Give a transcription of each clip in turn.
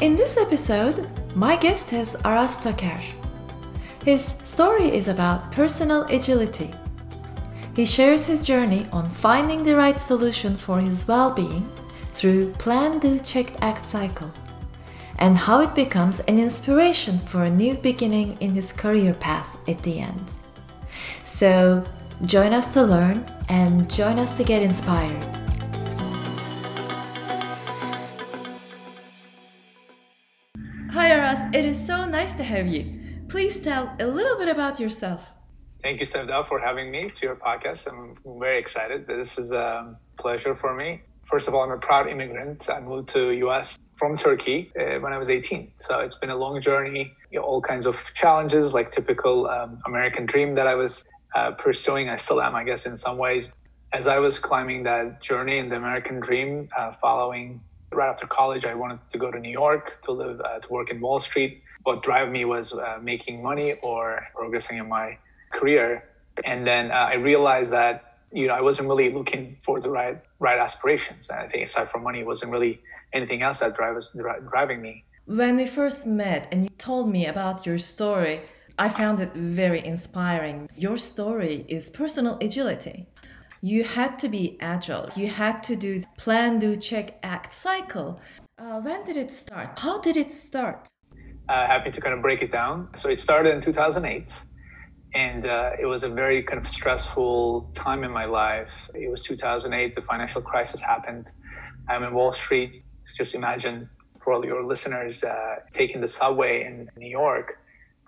In this episode, my guest is Aras Taker. His story is about personal agility. He shares his journey on finding the right solution for his well being through Plan, Do, Check, Act cycle, and how it becomes an inspiration for a new beginning in his career path at the end. So, join us to learn and join us to get inspired. Nice to have you. Please tell a little bit about yourself. Thank you, Sevda, for having me to your podcast. I'm very excited. This is a pleasure for me. First of all, I'm a proud immigrant. I moved to US from Turkey uh, when I was 18. So it's been a long journey, you know, all kinds of challenges, like typical um, American dream that I was uh, pursuing. I still am, I guess, in some ways. As I was climbing that journey in the American dream, uh, following right after college, I wanted to go to New York to live, uh, to work in Wall Street. What drive me was uh, making money or progressing in my career. And then uh, I realized that you know I wasn't really looking for the right right aspirations. And I think aside from money, it wasn't really anything else that drives driving me. When we first met and you told me about your story, I found it very inspiring. Your story is personal agility. You had to be agile. You had to do plan, do, check, act cycle. Uh, when did it start? How did it start? Uh, happy to kind of break it down. So it started in 2008 and uh, it was a very kind of stressful time in my life. It was 2008, the financial crisis happened. I'm in Wall Street. Just imagine for all your listeners uh, taking the subway in New York,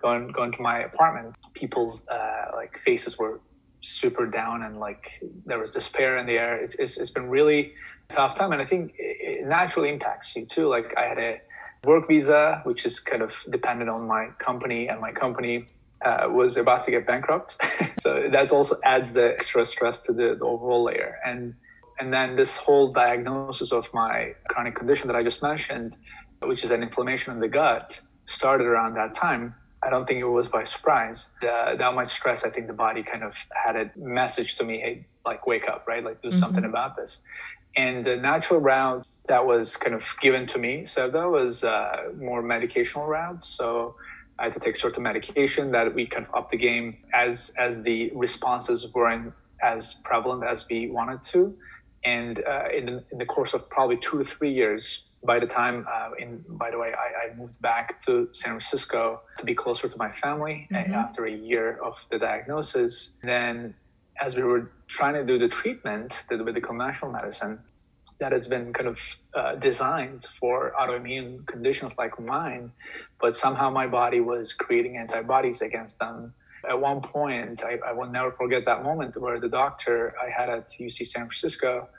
going going to my apartment. People's uh, like faces were super down, and like there was despair in the air. It's, it's, it's been really tough time, and I think it naturally impacts you too. Like I had a work visa, which is kind of dependent on my company, and my company uh, was about to get bankrupt. so that also adds the extra stress to the, the, overall layer. And and then this whole diagnosis of my chronic condition that I just mentioned, which is an inflammation in the gut, started around that time. I don't think it was by surprise. The, that much stress, I think the body kind of had a message to me, hey, like wake up, right? Like do mm-hmm. something about this. And the natural route that was kind of given to me, so that was uh, more medicational route. So I had to take certain medication that we kind of upped the game as as the responses weren't as prevalent as we wanted to. And uh, in, the, in the course of probably two to three years, by the time, uh, in, by the way, I, I, moved back to San Francisco to be closer to my family mm-hmm. after a year of the diagnosis. Then, as we were trying to do the treatment with the conventional medicine, that has been kind of uh, designed for autoimmune conditions like mine, but somehow my body was creating antibodies against them. At one point, I, I will never forget that moment where the doctor I had at UC San Francisco,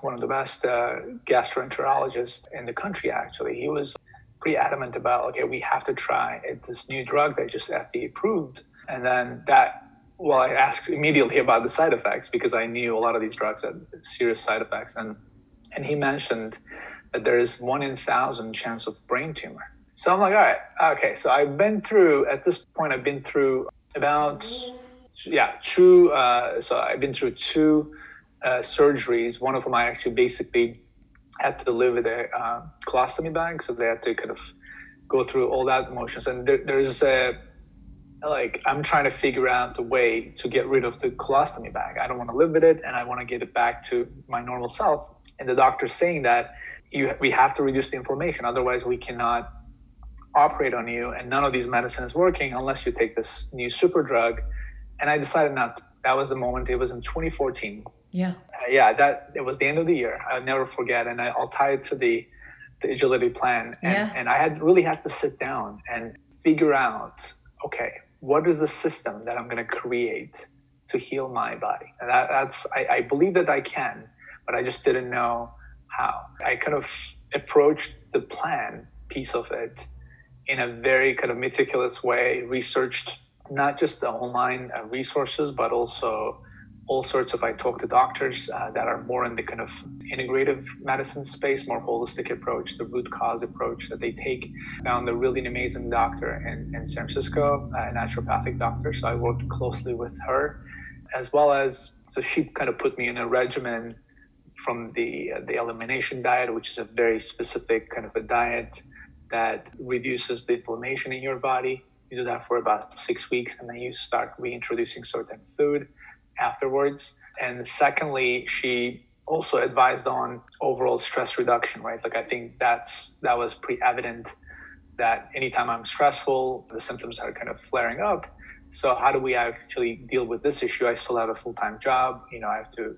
one of the best uh, gastroenterologists in the country, actually, he was pretty adamant about, okay, we have to try this new drug that just FDA approved. And then that well, I asked immediately about the side effects because I knew a lot of these drugs had serious side effects. And and he mentioned that there is one in thousand chance of brain tumor. So I'm like, all right, okay. So I've been through at this point. I've been through about yeah two. Uh, so I've been through two uh, surgeries. One of them I actually basically had to live with a uh, colostomy bag, so they had to kind of go through all that emotions. And there, there's a like I'm trying to figure out a way to get rid of the colostomy bag. I don't want to live with it, and I want to get it back to my normal self and the doctor's saying that you we have to reduce the inflammation otherwise we cannot operate on you and none of these medicines is working unless you take this new super drug and i decided not to. that was the moment it was in 2014 yeah uh, yeah that it was the end of the year i'll never forget and I, will tie it to the the agility plan and, yeah. and i had really had to sit down and figure out okay what is the system that i'm going to create to heal my body and that, that's I, I believe that i can but I just didn't know how. I kind of approached the plan piece of it in a very kind of meticulous way, researched not just the online uh, resources, but also all sorts of, I talk to doctors uh, that are more in the kind of integrative medicine space, more holistic approach, the root cause approach that they take. Found a really amazing doctor in, in San Francisco, a naturopathic doctor. So I worked closely with her, as well as, so she kind of put me in a regimen from the uh, the elimination diet, which is a very specific kind of a diet that reduces the inflammation in your body. You do that for about six weeks, and then you start reintroducing certain food afterwards. And secondly, she also advised on overall stress reduction, right? Like I think that's that was pretty evident that anytime I'm stressful, the symptoms are kind of flaring up. So how do we actually deal with this issue? I still have a full-time job. You know, I have to.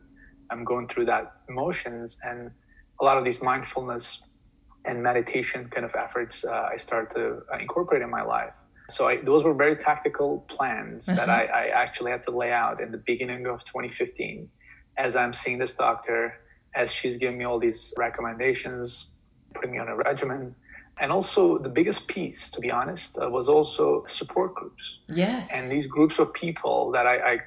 I'm going through that emotions, and a lot of these mindfulness and meditation kind of efforts uh, I start to uh, incorporate in my life. So I, those were very tactical plans mm-hmm. that I, I actually had to lay out in the beginning of 2015 as I'm seeing this doctor, as she's giving me all these recommendations, putting me on a regimen. And also, the biggest piece, to be honest, uh, was also support groups. Yes. And these groups of people that I, I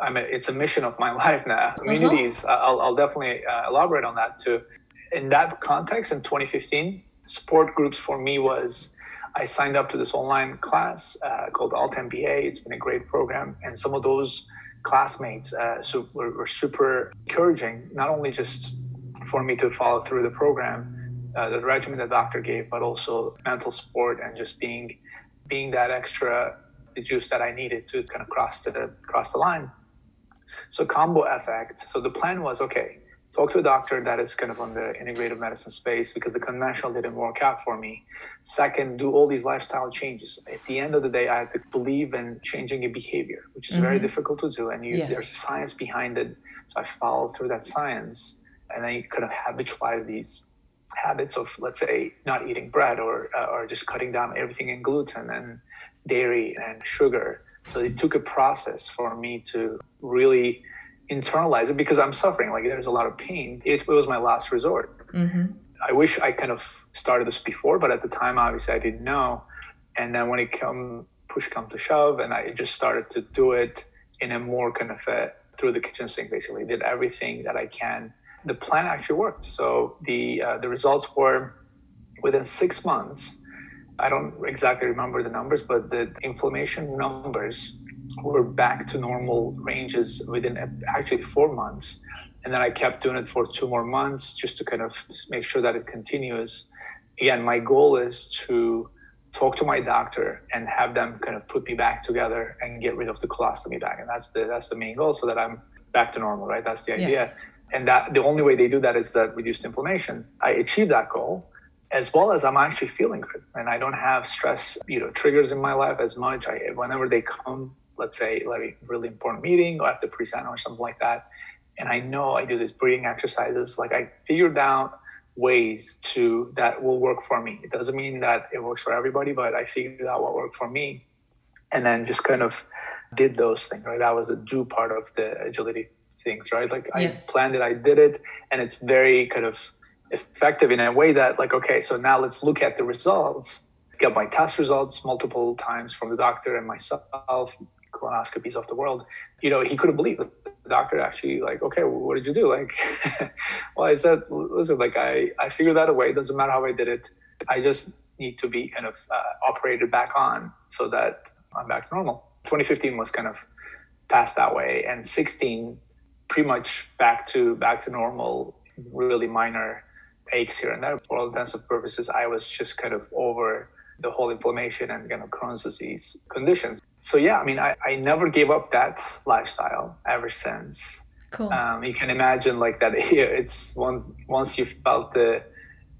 I'm a, it's a mission of my life now. Uh-huh. Communities, uh-huh. I'll, I'll, definitely uh, elaborate on that too. In that context, in 2015, support groups for me was I signed up to this online class uh, called Alt MBA. It's been a great program, and some of those classmates uh, so were, were, super encouraging, not only just for me to follow through the program, uh, the regimen the doctor gave, but also mental support and just being being that extra juice that I needed to kind of cross the cross the line. So combo effect. So the plan was okay talk to a doctor that is kind of on the integrative medicine space because the conventional didn't work out for me. Second, do all these lifestyle changes. At the end of the day, I had to believe in changing your behavior, which is mm-hmm. very difficult to do. And you, yes. there's science behind it. So I followed through that science and then you kind of habitualize these habits of, let's say, not eating bread or, uh, or just cutting down everything in gluten and dairy and sugar. So it took a process for me to really internalize it because I'm suffering. Like there's a lot of pain. It, it was my last resort. Mm-hmm. I wish I kind of started this before, but at the time, obviously, I didn't know. And then when it come push come to shove, and I just started to do it in a more kind of a, through the kitchen sink. Basically, did everything that I can. The plan actually worked. So the uh, the results were within six months. I don't exactly remember the numbers, but the inflammation numbers were back to normal ranges within actually four months. And then I kept doing it for two more months just to kind of make sure that it continues. Again, my goal is to talk to my doctor and have them kind of put me back together and get rid of the colostomy bag. And that's the that's the main goal so that I'm back to normal, right? That's the idea. Yes. And that the only way they do that is that reduced inflammation. I achieved that goal as well as I'm actually feeling good and I don't have stress, you know, triggers in my life as much. I whenever they come let's say like a really important meeting or I have to present or something like that. And i know i do these breathing exercises. Like i figured out ways to that will work for me. It doesn't mean that it works for everybody but i figured out what worked for me and then just kind of did those things right? That was a do part of the agility things right? Like yes. i planned it i did it and it's very kind of effective in a way that like okay so now let's look at the results get my test results multiple times from the doctor and myself colonoscopies of the world, you know, he couldn't believe it. The doctor actually like, okay, well, what did you do? Like, well, I said, listen, like I, I figured that away. It doesn't matter how I did it. I just need to be kind of uh, operated back on so that I'm back to normal. 2015 was kind of passed that way, and 16 pretty much back to back to normal. Really minor aches here and there. For all intents and purposes, I was just kind of over the whole inflammation and kind of Crohn's disease conditions. So yeah, I mean, I, I never gave up that lifestyle ever since. Cool. Um, you can imagine like that. Here, it's one once you felt the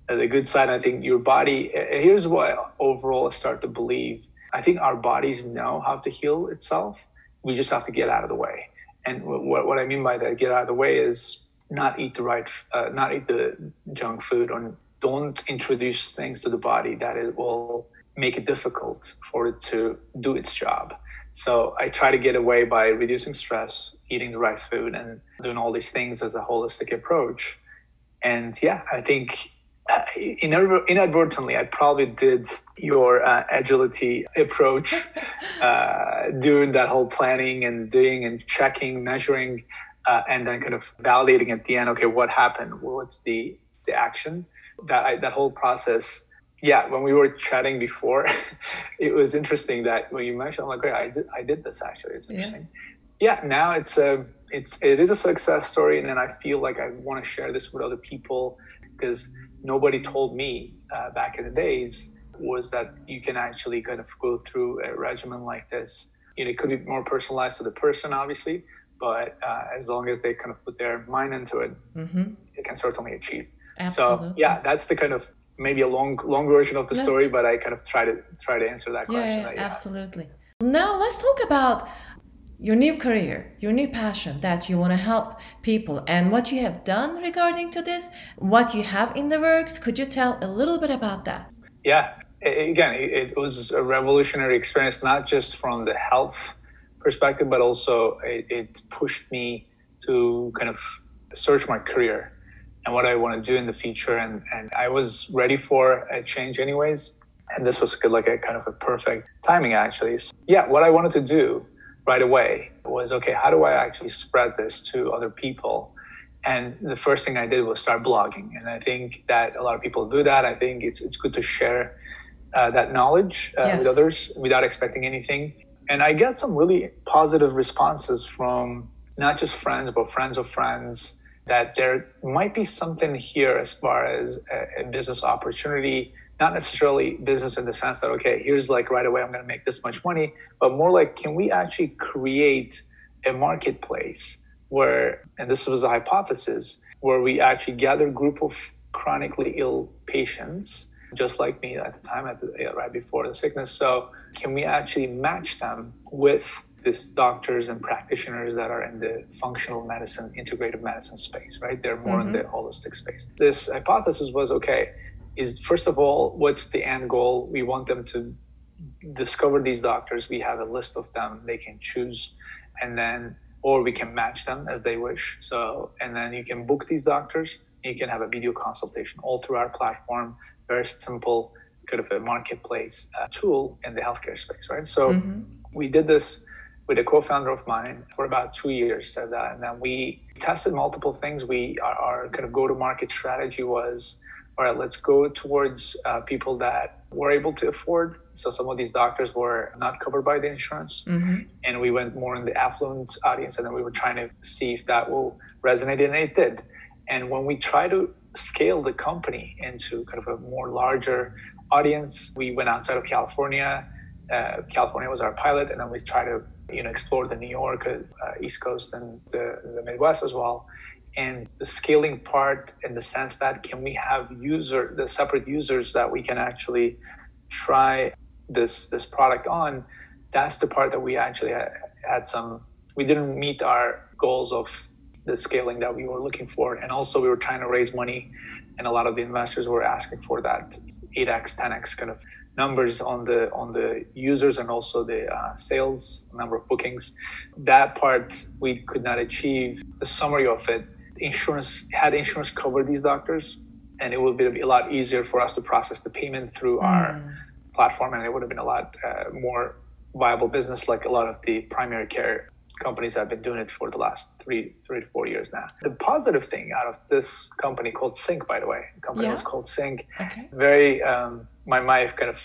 the good side. I think your body. Here's what overall I start to believe. I think our bodies know how to heal itself. We just have to get out of the way. And what, what I mean by that, get out of the way, is not eat the right, uh, not eat the junk food, or don't introduce things to the body that it will make it difficult for it to do its job. So I try to get away by reducing stress, eating the right food, and doing all these things as a holistic approach. And yeah, I think uh, inadvertently, I probably did your uh, agility approach, uh, doing that whole planning and doing and checking, measuring, uh, and then kind of validating at the end. Okay, what happened? What's the the action? That I, that whole process yeah, when we were chatting before, it was interesting that when you mentioned, I'm like, great, I did, I did this actually. It's interesting. Yeah. yeah, now it's a, it's, it is a success story, and then I feel like I want to share this with other people because nobody told me uh, back in the days was that you can actually kind of go through a regimen like this. You know, it could be more personalized to the person, obviously, but uh, as long as they kind of put their mind into it, mm-hmm. it can certainly achieve. Absolutely. So yeah, that's the kind of maybe a long long version of the no. story, but I kind of try to try to answer that question. Yeah, yeah absolutely. Now let's talk about your new career, your new passion that you want to help people and what you have done regarding to this, what you have in the works. Could you tell a little bit about that? Yeah, again, it was a revolutionary experience, not just from the health perspective, but also it, it pushed me to kind of search my career and what I want to do in the future. And, and I was ready for a change anyways. And this was good like a kind of a perfect timing, actually. So, yeah, what I wanted to do right away was okay, how do I actually spread this to other people? And the first thing I did was start blogging. And I think that a lot of people do that. I think it's, it's good to share uh, that knowledge uh, yes. with others without expecting anything. And I get some really positive responses from not just friends, but friends of friends that there might be something here as far as a, a business opportunity not necessarily business in the sense that okay here's like right away i'm going to make this much money but more like can we actually create a marketplace where and this was a hypothesis where we actually gather a group of chronically ill patients just like me at the time at the, right before the sickness. So can we actually match them with these doctors and practitioners that are in the functional medicine integrative medicine space right they're more mm-hmm. in the holistic space this hypothesis was okay is first of all, what's the end goal? We want them to discover these doctors. We have a list of them they can choose, and then or we can match them as they wish. So and then you can book these doctors. You can have a video consultation all through our platform. Very simple, kind of a marketplace uh, tool in the healthcare space, right? So mm-hmm. we did this with a co-founder of mine for about two years, and then we tested multiple things. We our, our kind of go-to-market strategy was all right, let's go towards uh, people that were able to afford. So some of these doctors were not covered by the insurance, mm-hmm. and we went more in the affluent audience, and then we were trying to see if that will resonate, and it did. And when we try to scale the company into kind of a more larger audience, we went outside of California. Uh, California was our pilot, and then we try to you know explore the New York, uh, East Coast, and the, the Midwest as well. And the scaling part in the sense that can we have user the separate users that we can actually try this this product on that's the part that we actually had, had some we didn't meet our goals of the scaling that we were looking for. And also we were trying to raise money and a lot of the investors were asking for that 8x 10x kind of numbers on the on the users and also the uh, sales number of bookings that part we could not achieve the summary of it insurance had insurance cover these doctors, and it would be a lot easier for us to process the payment through mm. our platform, and it would have been a lot uh, more viable business, like a lot of the primary care companies have been doing it for the last three three to four years now. The positive thing out of this company called Sync, by the way, the company yeah. was called Sync. Okay. Very um, my my kind of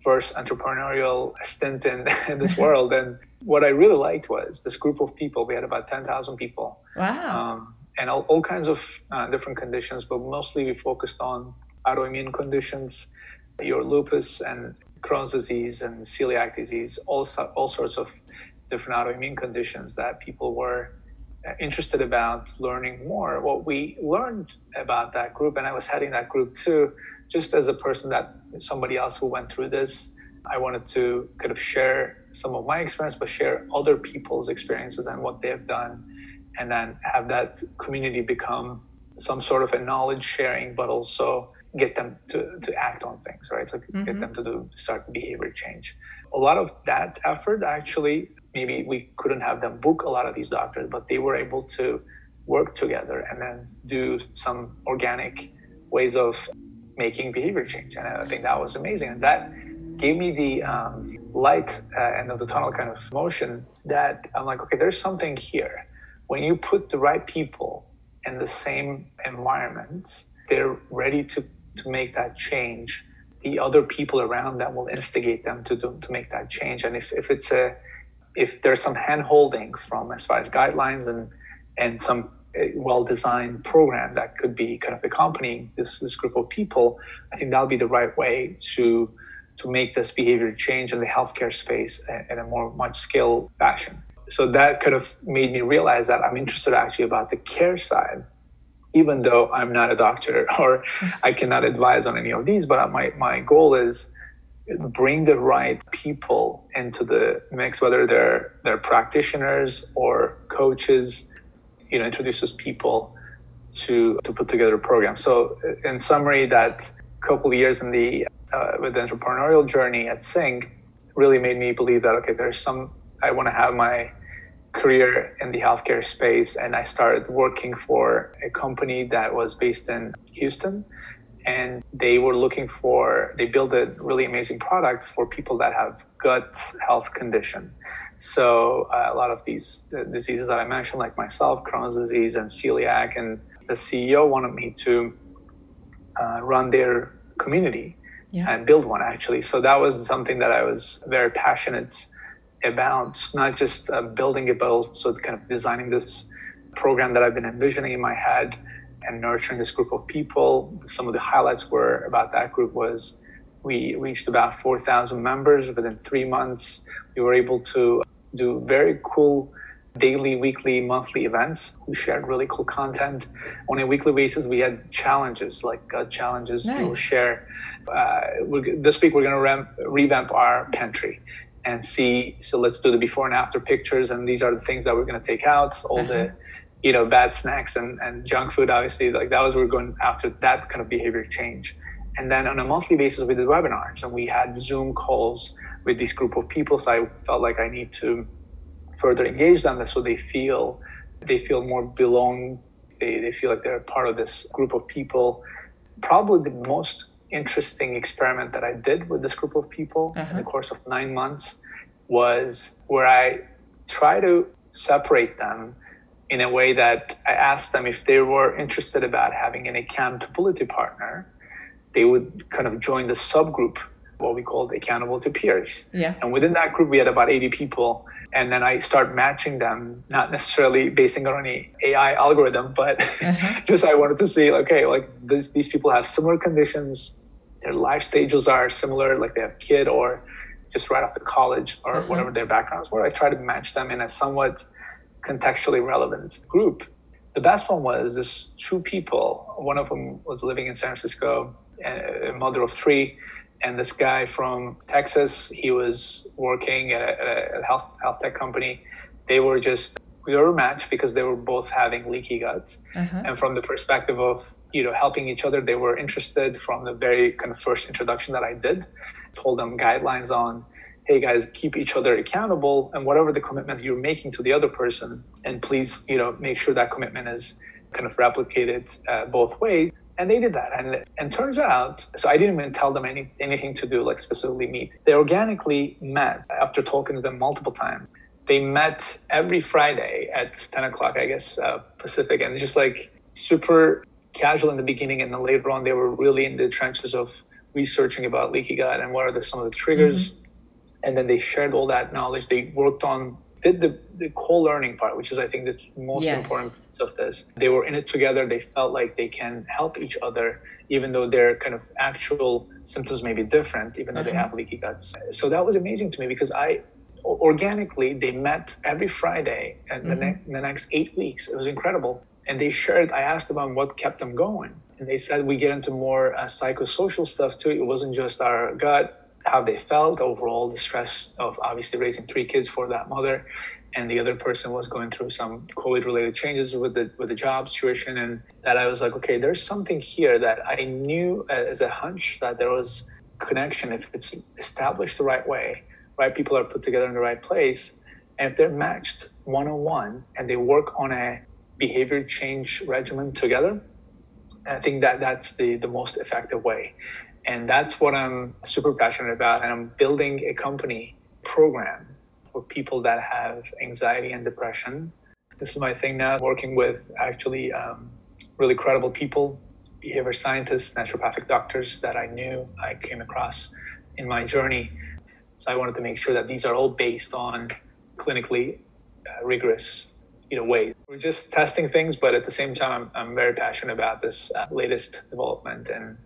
first entrepreneurial stint in, in this world, and what I really liked was this group of people. We had about ten thousand people. Wow. Um, and all, all kinds of uh, different conditions, but mostly we focused on autoimmune conditions, your lupus and Crohn's disease and celiac disease, all, all sorts of different autoimmune conditions that people were uh, interested about learning more. What we learned about that group, and I was heading that group too, just as a person that somebody else who went through this, I wanted to kind of share some of my experience, but share other people's experiences and what they have done and then have that community become some sort of a knowledge sharing, but also get them to, to act on things, right? So mm-hmm. get them to do start behavior change. A lot of that effort actually, maybe we couldn't have them book a lot of these doctors, but they were able to work together and then do some organic ways of making behavior change. And I think that was amazing. And that gave me the um, light uh, end of the tunnel kind of motion that I'm like, okay, there's something here when you put the right people in the same environment, they're ready to, to make that change. The other people around them will instigate them to do, to make that change. And if, if it's a if there's some hand holding from as far as guidelines and and some eh, well designed program that could be kind of accompanying this, this group of people, I think that'll be the right way to to make this behavior change in the healthcare space in a more much scale fashion. So that kind of made me realize that I'm interested actually about the care side, even though I'm not a doctor or I cannot advise on any of these. But my, my goal is bring the right people into the mix, whether they're they're practitioners or coaches, you know, introduce those people to to put together a program. So in summary, that couple of years in the uh, with the entrepreneurial journey at Sync really made me believe that okay, there's some I want to have my career in the healthcare space, and I started working for a company that was based in Houston, and they were looking for they built a really amazing product for people that have gut health condition. So uh, a lot of these the diseases that I mentioned, like myself, Crohn's disease and celiac, and the CEO wanted me to uh, run their community yeah. and build one actually. So that was something that I was very passionate about, not just uh, building it, but also kind of designing this program that I've been envisioning in my head and nurturing this group of people. Some of the highlights were about that group was we reached about 4,000 members within three months. We were able to do very cool daily, weekly, monthly events. We shared really cool content. On a weekly basis, we had challenges like uh, challenges. Nice. We will share. Uh, this week, we're going to revamp our pantry and see. So let's do the before and after pictures. And these are the things that we're going to take out. All uh-huh. the you know bad snacks and, and junk food obviously like that was we are going after that kind of behavior change. And then on a monthly basis we did webinars and we had zoom calls with this group of people so i felt like i need to further engage them so they feel they feel more belong they, they feel like they're part of this group of people. Probably the most interesting experiment that i did with this group of people uh-huh. in the course of nine months was where i try to separate them in a way that i asked them if they were interested about having an accountability partner they would kind of join the subgroup what we called accountable to peers yeah. and within that group we had about 80 people and then I start matching them, not necessarily basing on any AI algorithm, but uh-huh. just I wanted to see, okay, like this, these people have similar conditions, their life stages are similar, like they have kid or just right after college or uh-huh. whatever their backgrounds were. I try to match them in a somewhat contextually relevant group. The best one was this two people. One of them was living in San Francisco, a mother of three and this guy from Texas, he was working at a, a health health tech company. They were just we were a match because they were both having leaky guts, uh-huh. and from the perspective of you know helping each other, they were interested from the very kind of first introduction that I did. Told them guidelines on, hey guys, keep each other accountable, and whatever the commitment you're making to the other person, and please you know make sure that commitment is kind of replicated uh, both ways. And they did that. And and turns out so i didn't even tell them any, anything to do like specifically meet. They organically met after talking to them multiple times. They met every friday at 10 o'clock i guess uh, pacific. And just like super casual in the beginning and then later on they were really in the trenches of researching about leaky gut and what are the, some of the triggers mm-hmm. And then they shared all that knowledge they worked on did the, the co-learning part which is i think the most yes. important of this. They were in it together. They felt like they can help each other, even though their kind of actual symptoms may be different, even though mm-hmm. they have leaky guts. So that was amazing to me because I organically they met every Friday and mm-hmm. the, ne- the next eight weeks. It was incredible. And they shared, I asked them what kept them going. And they said we get into more uh, psychosocial stuff too. It wasn't just our gut, how they felt overall, the stress of obviously raising three kids for that mother and the other person was going through some COVID related changes with the with the job situation and that I was like okay there's something here that I knew as a hunch that there was connection if it's established the right way right people are put together in the right place and if they're matched one on one and they work on a behavior change regimen together I think that that's the the most effective way and that's what I'm super passionate about and I'm building a company program for people that have anxiety and depression. This is my thing now, working with actually um, really credible people, behavior scientists, naturopathic doctors that I knew I came across in my journey. So I wanted to make sure that these are all based on clinically uh, rigorous you know ways. We're just testing things, but at the same time, I'm, I'm very passionate about this uh, latest development and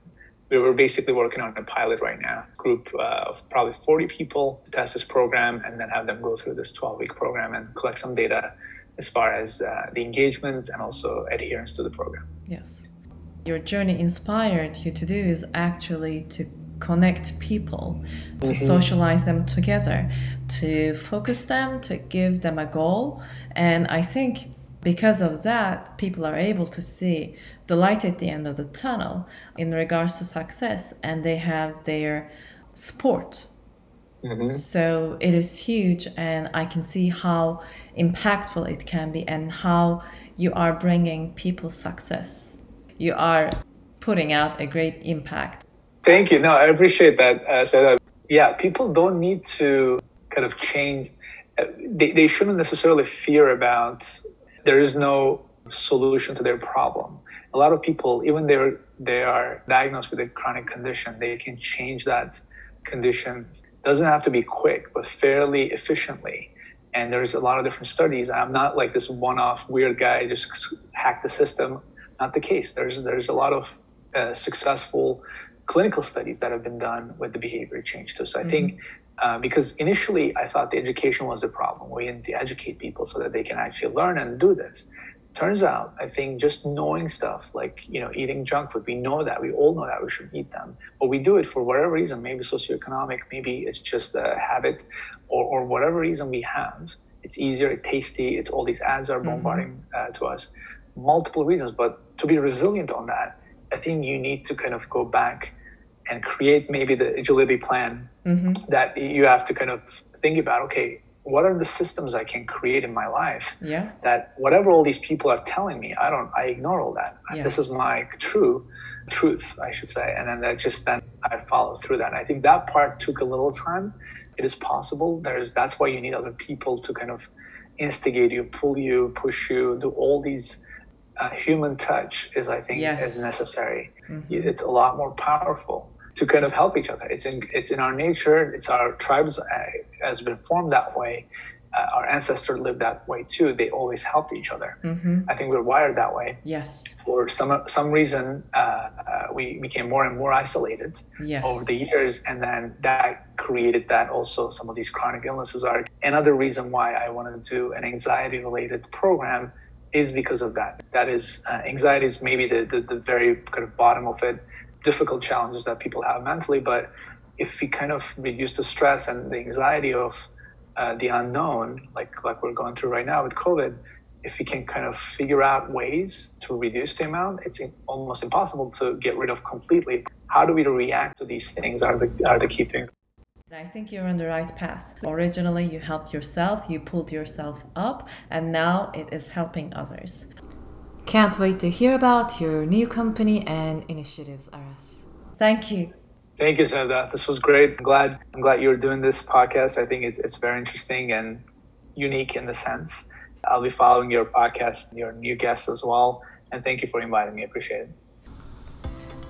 we were basically working on a pilot right now, group uh, of probably 40 people to test this program and then have them go through this 12 week program and collect some data as far as uh, the engagement and also adherence to the program. Yes. Your journey inspired you to do is actually to connect people, to mm-hmm. socialize them together, to focus them, to give them a goal. And I think because of that, people are able to see the light at the end of the tunnel in regards to success and they have their sport. Mm-hmm. So it is huge, and I can see how impactful it can be and how you are bringing people success. You are putting out a great impact. Thank you. No, I appreciate that. Uh, yeah, people don't need to kind of change. Uh, they, they shouldn't necessarily fear about there is no solution to their problem a lot of people, even they they are diagnosed with a chronic condition, they can change that condition. Doesn't have to be quick, but fairly efficiently. And there's a lot of different studies. I'm not like this one-off weird guy just hack the system. Not the case. There's there's a lot of uh, successful clinical studies that have been done with the behavior change too. So I mm-hmm. think uh, because initially I thought the education was the problem. We need to educate people so that they can actually learn and do this turns out i think just knowing stuff like you know eating junk food we know that we all know that we should eat them but we do it for whatever reason maybe socioeconomic maybe it's just a habit or, or whatever reason we have it's easier it's tasty it's all these ads are mm-hmm. bombarding mm-hmm. uh, to us multiple reasons but to be resilient on that i think you need to kind of go back and create maybe the agility plan mm-hmm. that you have to kind of think about okay what are the systems I can create in my life? Yeah. That whatever all these people are telling me, I don't, I ignore all that. This is my true truth, I should say. And then that just then I follow through that. And I think that part took a little time. It is possible. There's that's why you need other people to kind of instigate you, pull you, push you, do all these uh, human touch is I think yes. is necessary. Mm-hmm. It's a lot more powerful to kind of help each other. It's in it's in our nature. It's our tribes uh, has been formed that way. Uh, our ancestors lived that way too. They always helped each other. Mm-hmm. I think we're wired that way. Yes. For some some reason, uh, uh, we became more and more isolated yes. over the years, and then that created that also some of these chronic illnesses are. Another reason why I wanted to do an anxiety related program is because of that. That is uh, anxiety is maybe the, the the very kind of bottom of it difficult challenges that people have mentally. But if we kind of reduce the stress and the anxiety of uh, the unknown, like like we're going through right now with COVID, if we can kind of figure out ways to reduce the amount, it's almost impossible to get rid of completely. How do we react to these things are the are the key things. I think you're on the right path. Originally, you helped yourself, you pulled yourself up, and now it is helping others. Can't wait to hear about your new company and initiatives, Aras. Thank you. Thank you, Sevda. This was great. I'm glad I'm glad you're doing this podcast. I think it's it's very interesting and unique in the sense. I'll be following your podcast, and your new guests as well. And thank you for inviting me. I appreciate it.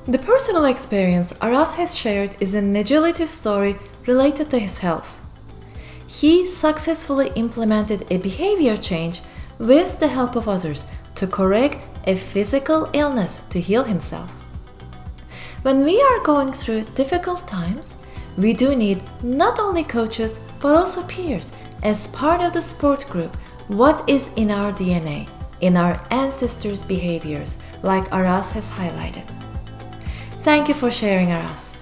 The personal experience Aras has shared is an agility story related to his health. He successfully implemented a behavior change with the help of others to correct a physical illness to heal himself. When we are going through difficult times, we do need not only coaches but also peers as part of the sport group. What is in our DNA, in our ancestors' behaviors, like Aras has highlighted. Thank you for sharing, Aras.